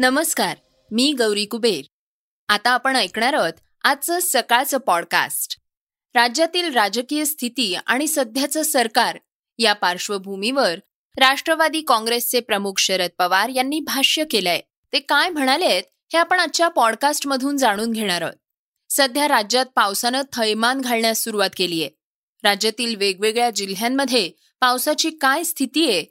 नमस्कार मी गौरी कुबेर. आता आपण ऐकणार आहोत आजचं सकाळचं पॉडकास्ट राज्यातील राजकीय स्थिती आणि सध्याचं सरकार या पार्श्वभूमीवर राष्ट्रवादी काँग्रेसचे प्रमुख शरद पवार यांनी भाष्य केलंय. ते काय म्हणालेत हे आपण आजच्या पॉडकास्टमधून जाणून घेणार आहोत. सध्या राज्यात पावसानं थैमान घालण्यास सुरुवात केली आहे. राज्यातील वेगवेगळ्या जिल्ह्यांमध्ये पावसाची काय स्थिती आहे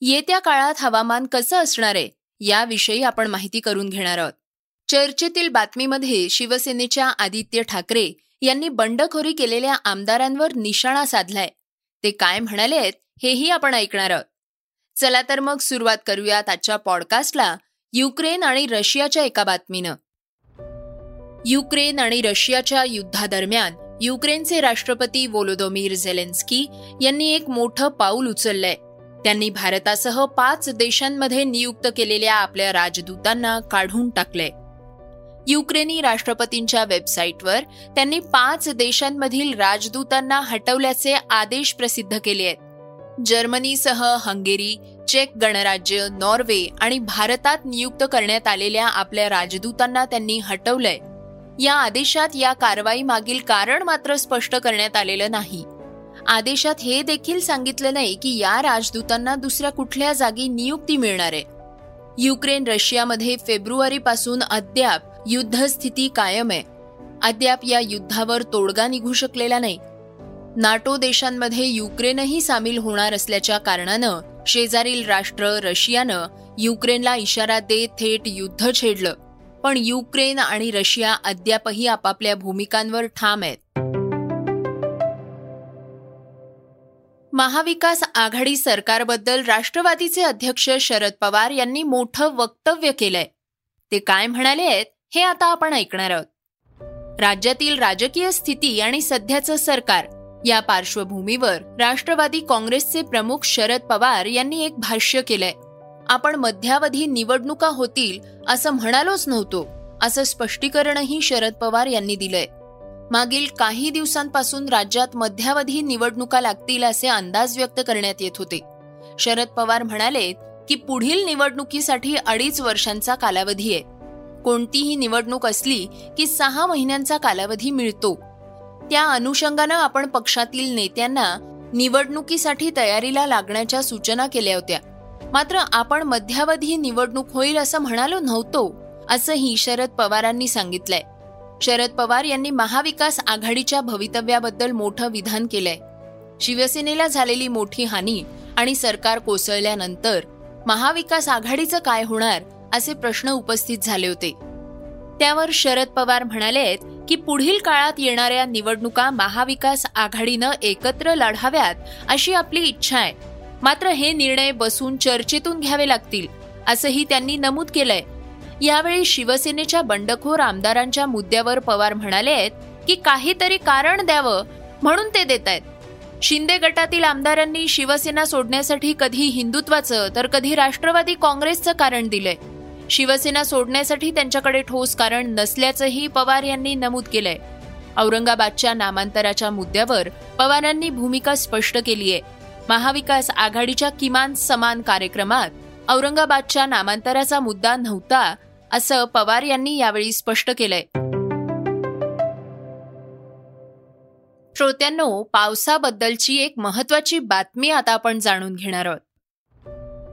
येत्या काळात हवामान कसं असणार आहे याविषयी आपण माहिती करून घेणार आहोत. चर्चेतील बातमीमध्ये शिवसेनेच्या आदित्य ठाकरे यांनी बंडखोरी केलेल्या आमदारांवर निशाणा साधलाय. ते काय म्हणालेत हेही आपण ऐकणार आहोत. चला तर मग सुरुवात करूयात आजच्या पॉडकास्टला युक्रेन आणि रशियाच्या एका बातमीनं. युक्रेन आणि रशियाच्या युद्धादरम्यान युक्रेनचे राष्ट्रपती वोलोदोमीर झेलेन्स्की यांनी एक मोठं पाऊल उचललंय. त्यांनी भारतासह पाच देशांमध्ये नियुक्त केलेल्या आपल्या राजदूतांना काढून टाकलंय. युक्रेनी राष्ट्रपतींच्या वेबसाईटवर त्यांनी पाच देशांमधील राजदूतांना हटवल्याचे आदेश प्रसिद्ध केले आहेत. जर्मनीसह हंगेरी चेक गणराज्य नॉर्वे आणि भारतात नियुक्त करण्यात आलेल्या आपल्या राजदूतांना त्यांनी हटवलंय. या आदेशात या कारवाई मागील कारण मात्र स्पष्ट करण्यात आलेलं नाही. आदेशात हे देखील सांगितलं नाही की या राजदूतांना दुसऱ्या कुठल्या जागी नियुक्ती मिळणार आहे. युक्रेन रशियामध्ये फेब्रुवारीपासून अद्याप युद्धस्थिती कायम आहे. अद्याप या युद्धावर तोडगा निघू शकलेला नाही. नाटो देशांमध्ये युक्रेनही सामील होणार असल्याच्या कारणानं शेजारील राष्ट्र रशियानं युक्रेनला इशारा देत थेट युद्ध छेडलं. पण युक्रेन आणि रशिया अद्यापही आपापल्या भूमिकांवर ठाम आहेत. महाविकास आघाडी सरकारबद्दल राष्ट्रवादीचे अध्यक्ष शरद पवार यांनी मोठं वक्तव्य केलंय. ते काय म्हणाले आहेत हे आता आपण ऐकणार आहोत. राज्यातील राजकीय स्थिती आणि सध्याचं सरकार या पार्श्वभूमीवर राष्ट्रवादी काँग्रेसचे प्रमुख शरद पवार यांनी एक भाष्य केलंय. आपण मध्यावधी निवडणुका होतील असं म्हणालोच नव्हतो असं स्पष्टीकरणही शरद पवार यांनी दिलंय. मागील काही दिवसांपासून राज्यात मध्यावधी निवडणुका लागतील असे अंदाज व्यक्त करण्यात येत होते. शरद पवार म्हणाले की पुढील निवडणुकीसाठी अडीच वर्षांचा कालावधी आहे. कोणतीही निवडणूक असली की सहा महिन्यांचा कालावधी मिळतो. त्या अनुषंगानं आपण पक्षातील नेत्यांना निवडणुकीसाठी तयारीला लागण्याच्या सूचना केल्या होत्या. मात्र आपण मध्यावधी निवडणूक होईल असं म्हणालो नव्हतो असंही शरद पवारांनी सांगितलंय. शरद पवार यांनी महाविकास आघाडीच्या भवितव्याबद्दल मोठं विधान केलंय. शिवसेनेला झालेली मोठी हानी आणि सरकार कोसळल्यानंतर महाविकास आघाडीचं काय होणार असे प्रश्न उपस्थित झाले होते. त्यावर शरद पवार म्हणाले की पुढील काळात येणाऱ्या निवडणुका महाविकास आघाडीनं एकत्र लढाव्यात अशी आपली इच्छा आहे. मात्र हे निर्णय बसून चर्चेतून घ्यावे लागतील असंही त्यांनी नमूद केलंय. यावेळी शिवसेनेच्या बंडखोर आमदारांच्या मुद्द्यावर पवार म्हणाले आहेत की काहीतरी कारण द्यावं म्हणून ते देत आहेत. शिंदे गटातील आमदारांनी शिवसेना सोडण्यासाठी कधी हिंदुत्वाचं तर कधी राष्ट्रवादी काँग्रेसचं कारण दिलंय. शिवसेना सोडण्यासाठी त्यांच्याकडे ठोस कारण नसल्याचंही पवार यांनी नमूद केलंय. औरंगाबादच्या नामांतराच्या मुद्द्यावर पवारांनी भूमिका स्पष्ट केली आहे. महाविकास आघाडीच्या किमान समान कार्यक्रमात औरंगाबादच्या नामांतराचा मुद्दा नव्हता असं पवार यांनी यावेळी स्पष्ट केलंय. श्रोत्यांनो पावसाबद्दलची एक महत्वाची बातमी आता आपण जाणून घेणार आहोत.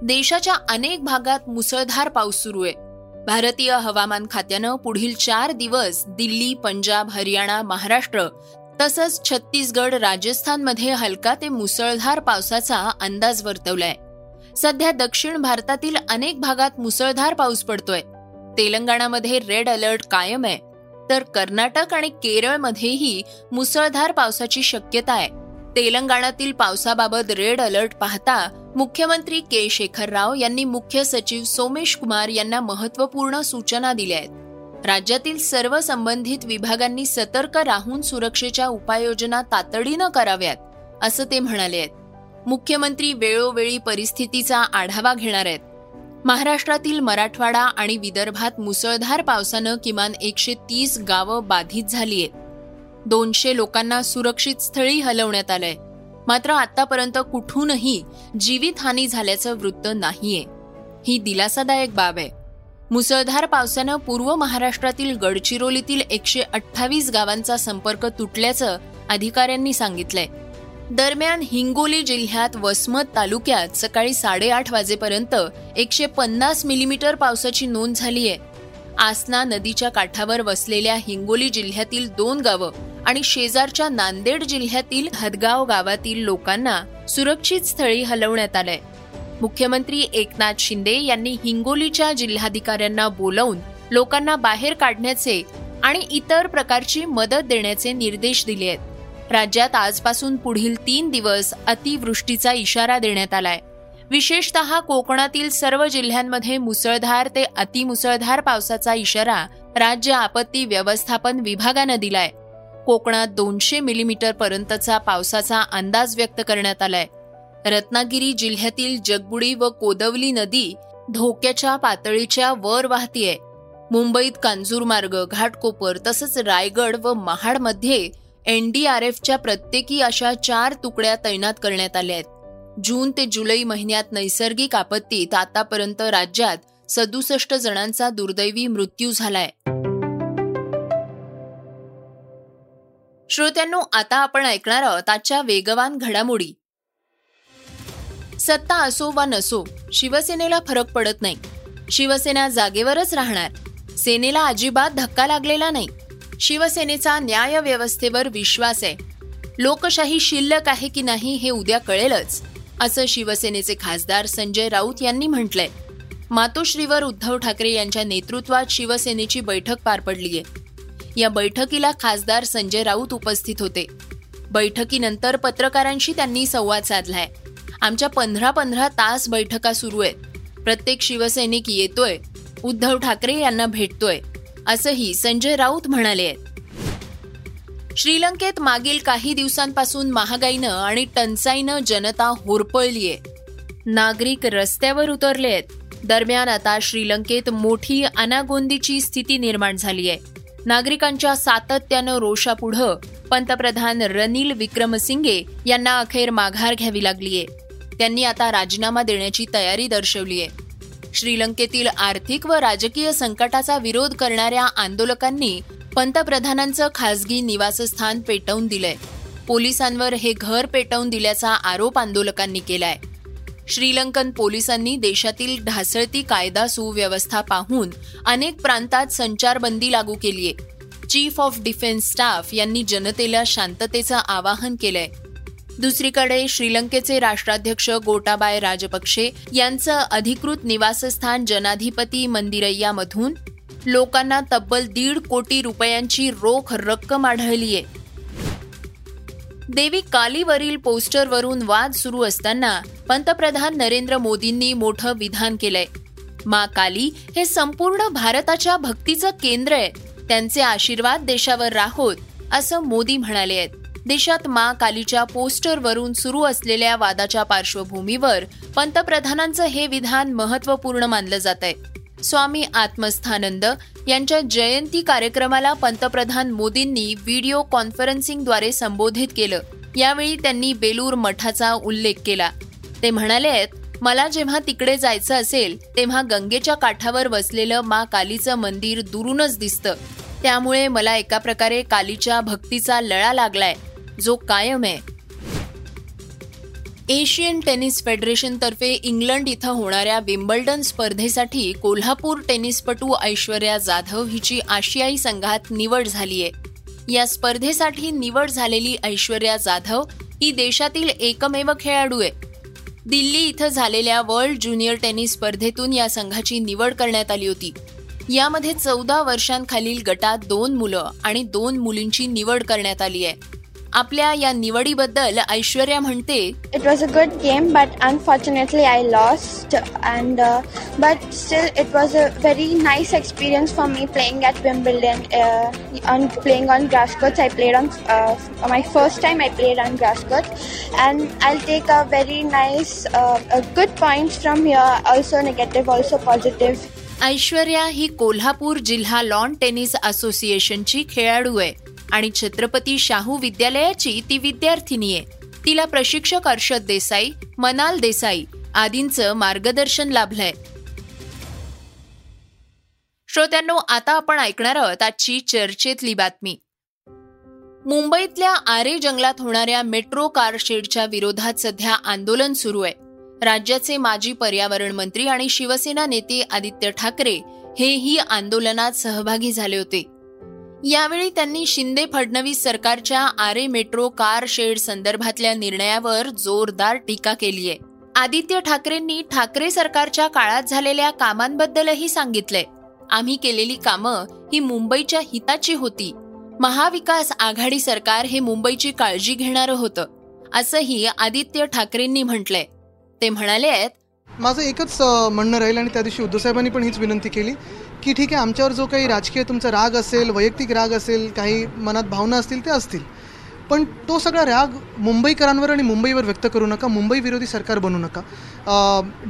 देशाच्या अनेक भागात मुसळधार पाऊस सुरू आहे. भारतीय हवामान खात्यानं पुढील चार दिवस दिल्ली पंजाब हरियाणा महाराष्ट्र तसंच छत्तीसगड राजस्थानमध्ये हलका ते मुसळधार पावसाचा अंदाज वर्तवलाय. सध्या दक्षिण भारतातील अनेक भागात मुसळधार पाऊस पडतोय. तेलंगणामध्ये रेड अलर्ट कायम आहे. तर कर्नाटक आणि केरळमध्येही मुसळधार पावसाची शक्यता आहे. तेलंगणातील पावसाबाबत रेड अलर्ट पाहता मुख्यमंत्री के. शेखर राव यांनी मुख्य सचिव सोमेश कुमार यांना महत्त्वपूर्ण सूचना दिल्या आहेत. राज्यातील सर्व संबंधित विभागांनी सतर्क राहून सुरक्षेच्या उपाययोजना तातडीनं कराव्यात असं ते म्हणाले आहेत. मुख्यमंत्री वेळोवेळी परिस्थितीचा आढावा घेणार आहेत. महाराष्ट्रातील मराठवाडा आणि विदर्भात मुसळधार पावसानं किमान एकशे तीस गावं बाधित झाली आहेत दोनशे लोकांना सुरक्षित स्थळी हलवण्यात आलंय. मात्र आतापर्यंत कुठूनही जीवितहानी झाल्याचं वृत्त नाहीये. ही दिलासादायक बाब आहे. मुसळधार पावसानं पूर्व महाराष्ट्रातील गडचिरोलीतील एकशे अठ्ठावीस गावांचा संपर्क तुटल्याचं अधिकाऱ्यांनी सांगितलंय. दरम्यान हिंगोली जिल्ह्यात वसमत तालुक्यात सकाळी साडेआठ वाजेपर्यंत एकशे पन्नास मिलीमीटर पावसाची नोंद झाली आहे आसना नदीच्या काठावर वसलेल्या हिंगोली जिल्ह्यातील दोन गावं आणि शेजारच्या नांदेड जिल्ह्यातील हदगाव गावातील लोकांना सुरक्षित स्थळी हलवण्यात आलंय. मुख्यमंत्री एकनाथ शिंदे यांनी हिंगोलीच्या जिल्हाधिकाऱ्यांना बोलावून लोकांना बाहेर काढण्याचे आणि इतर प्रकारची मदत देण्याचे निर्देश दिले आहेत राज्यात आजपासून पुढील तीन दिवस अतिवृष्टीचा इशारा देण्यात आलाय. विशेषतः कोकणातील सर्व जिल्ह्यांमध्ये मुसळधार ते अतिमुसळधार पावसाचा इशारा राज्य आपत्ती व्यवस्थापन विभागानं दिलाय. कोकणात दोनशे मिलीमीटर पर्यंतचा पावसाचा अंदाज व्यक्त करण्यात आलाय. रत्नागिरी जिल्ह्यातील जगबुडी व कोदवली नदी धोक्याच्या पातळीच्या वर वाहतीये. मुंबईत कांजूरमार्ग घाटकोपर तसंच रायगड व महाडमध्ये एनडीआरएफच्या प्रत्येकी अशा चार तुकड्या तैनात करण्यात आल्या आहेत. जून ते जुलै महिन्यात नैसर्गिक आपत्तीत आतापर्यंत राज्यात सदुसष्ट जणांचा दुर्दैवी मृत्यू झालाय. श्रोत्यांनो आता आपण ऐकणार आहोत आजच्या वेगवान घडामोडी. सत्ता असो वा नसो शिवसेनेला फरक पडत नाही. शिवसेना जागेवरच राहणार. सेनेला अजिबात धक्का लागलेला नाही. शिवसेनेचा न्याय व्यवस्थेवर विश्वास आहे. लोकशाही शिल्लक आहे की नाही हे उद्या कळेलच असं शिवसेनेचे खासदार संजय राऊत यांनी म्हटलंय. मातोश्रीवर उद्धव ठाकरे यांच्या नेतृत्वात शिवसेनेची बैठक पार पडलीय. या बैठकीला खासदार संजय राऊत उपस्थित होते. बैठकीनंतर पत्रकारांशी त्यांनी संवाद साधलाय. आमच्या पंधरा पंधरा तास बैठका सुरू आहेत. प्रत्येक शिवसैनिक येतोय. उद्धव ठाकरे यांना भेटतोय. असंही संजय राऊत म्हणाले. आहेत श्रीलंकेत मागील काही दिवसांपासून महागाईनं आणि टंचाईनं जनता होरपळलीय. नागरिक रस्त्यावर उतरले आहेत दरम्यान आता श्रीलंकेत मोठी अनागोंदीची स्थिती निर्माण झाली आहे नागरिकांच्या सातत्यानं रोषापुढं पंतप्रधान रनिल विक्रमसिंगे यांना अखेर माघार घ्यावी लागलीय. त्यांनी आता राजीनामा देण्याची तयारी दर्शवली आहे श्रीलंकेतील आर्थिक व राजकीय संकटाचा विरोध करणाऱ्या आंदोलकांनी पंतप्रधानांचं खासगी निवासस्थान पेटवून दिलंय. पोलिसांवर हे घर पेटवून दिल्याचा आरोप आंदोलकांनी केलाय. श्रीलंकन पोलिसांनी देशातील ढासळती कायदा सुव्यवस्था पाहून अनेक प्रांतात संचारबंदी लागू केलीय. चीफ ऑफ डिफेन्स स्टाफ यांनी जनतेला शांततेचं आवाहन केलंय. दुसरीकडे श्रीलंकेचे राष्ट्राध्यक्ष गोटाबाय राजपक्षे यांचं अधिकृत निवासस्थान जनाधिपती मंदिरय्यामधून लोकांना तब्बल दीड कोटी रुपयांची रोख रक्कम आढळलीय देवी कालीवरील पोस्टरवरून वाद सुरू असताना पंतप्रधान नरेंद्र मोदींनी मोठं विधान केलंय. मा काली हे संपूर्ण भारताच्या भक्तीचं केंद्र आहे. त्यांचे आशीर्वाद देशावर राहोत असं मोदी म्हणाले आहेत. देशात मा कालीच्या पोस्टरवरून सुरू असलेल्या वादाच्या पार्श्वभूमीवर पंतप्रधानांचं हे विधान महत्त्वपूर्ण मानलं जात आहे स्वामी आत्मस्थानंद यांच्या जयंती कार्यक्रमाला पंतप्रधान मोदींनी व्हिडिओ कॉन्फरन्सिंगद्वारे संबोधित केलं. यावेळी त्यांनी बेलूर मठाचा उल्लेख केला. ते म्हणाले आहेत मला जेव्हा तिकडे जायचं असेल तेव्हा गंगेच्या काठावर वसलेलं मा कालीचं मंदिर दुरूनच दिसतं. त्यामुळे मला एका प्रकारे कालीच्या भक्तीचा लळा लागलाय. जो कायम आहे. एशियन टेनिस फेडरेशनतर्फे इंग्लंड इथं होणाऱ्या विम्बल्डन स्पर्धेसाठी कोल्हापूर टेनिसपटू ऐश्वर्या जाधव हिची आशियाई संघात निवड झाली आहे. या स्पर्धेसाठी निवड झालेली ऐश्वर्या जाधव ही देशातील एकमेव खेळाडू आहे. दिल्ली इथं झालेल्या वर्ल्ड ज्युनियर टेनिस स्पर्धेतून या संघाची निवड करण्यात आली होती. यामध्ये चौदा वर्षांखालील गटात दोन मुलं आणि दोन मुलींची निवड करण्यात आली आहे. आपल्या या निवडीबद्दल ऐश्वर्या म्हणते it was a good game but unfortunately I lost and but still it was a very nice experience for me playing at Wimbledon on playing on grass courts I played on my first time I played on grass courts and I take a very nice good points from here also negative also positive Aishwarya ही कोल्हापूर जिल्हा lawn tennis असोसिएशनची खेळाडू आहे. आणि छत्रपती शाहू विद्यालयाची ती विद्यार्थिनी आहे. तिला प्रशिक्षक अर्षद देसाई मनाल देसाई आदींचं मार्गदर्शन लाभलंय. श्रोत्यांनो आता आपण ऐकणार आहोत आजची चर्चेतली बातमी. मुंबईतल्या आरे जंगलात होणाऱ्या मेट्रो कारशेडच्या विरोधात सध्या आंदोलन सुरू आहे. राज्याचे माजी पर्यावरण मंत्री आणि शिवसेना नेते आदित्य ठाकरे हेही आंदोलनात सहभागी झाले होते. यावेळी त्यांनी शिंदे फडणवीस सरकारच्या आरे मेट्रो कार शेड संदर्भातल्या निर्णयावर जोरदार टीका केली आहे आदित्य ठाकरेंनी ठाकरे सरकारच्या काळात झालेल्या कामांबद्दलही सांगितलंय आम्ही केलेली कामं ही मुंबईच्या हिताची होती. महाविकास आघाडी सरकार हे मुंबईची काळजी घेणारं होतं असंही आदित्य ठाकरेंनी म्हटलंय. ते म्हणाले आहेत माझं एकच म्हणणं राहील आणि त्या दिवशी उद्धव साहेबांनी पण हीच विनंती केली. की ठीक आहे आमच्यावर जो काही राजकीय तुमचा राग असेल वैयक्तिक राग असेल काही मनात भावना असतील ते असतील. पण तो सगळा राग मुंबईकरांवर आणि मुंबईवर व्यक्त करू नका मुंबई विरोधी सरकार बनू नका.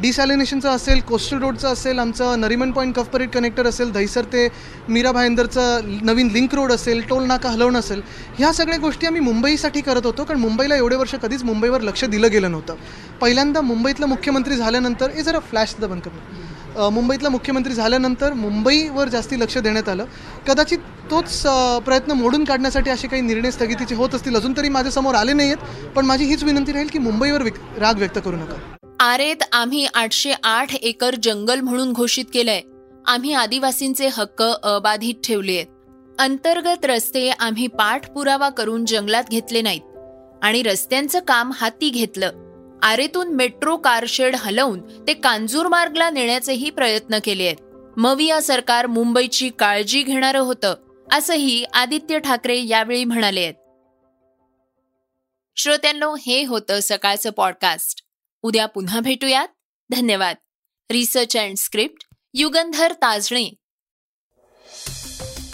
डिसॅलिनेशनचं असेल कोस्टल रोडचं असेल आमचं Nariman Point Cuff Parade connector असेल दहिसर ते मीरा भाईंदरचं नवीन लिंक रोड असेल टोल नाका हलवणं असेल ह्या सगळ्या गोष्टी आम्ही मुंबईसाठी करत होतो कारण मुंबईला एवढे वर्ष कधीच मुंबईवर लक्ष दिलं गेलं नव्हतं. पहिल्यांदा मुंबईतलं मुख्यमंत्री झाल्यानंतर हे जरा फ्लॅश द बंद करणं मुंबईतला मुख्यमंत्री झाल्यानंतर मुंबईवर जास्ती लक्ष देण्यात आलं. कदाचित तोच प्रयत्न मोडून काढण्यासाठी असे काही निर्णय स्थगितीचे होत असतील अजून तरी माझ्यासमोर आले नाही आहेत पण माझी हीच विनंती राहील की मुंबईवर राग व्यक्त करू नका. आरेत आम्ही आठशे आठ एकर जंगल म्हणून घोषित केलंय. आम्ही आदिवासींचे हक्क अबाधित ठेवले आहेत अंतर्गत रस्ते आम्ही पाठपुरावा करून जंगलात घेतले नाहीत. आणि रस्त्यांचं काम हाती घेतलं. आरेतून मेट्रो कारशेड हलवून ते कांजूर मार्गला नेण्याचेही प्रयत्न केले आहेत. मविया सरकार मुंबईची काळजी घेणारं होतं असंही आदित्य ठाकरे यावेळी म्हणाले आहेत. श्रोत्यांनो हे होतं सकाळचं पॉडकास्ट उद्या पुन्हा भेटूयात. धन्यवाद. Research and script Yugandhar Tajane.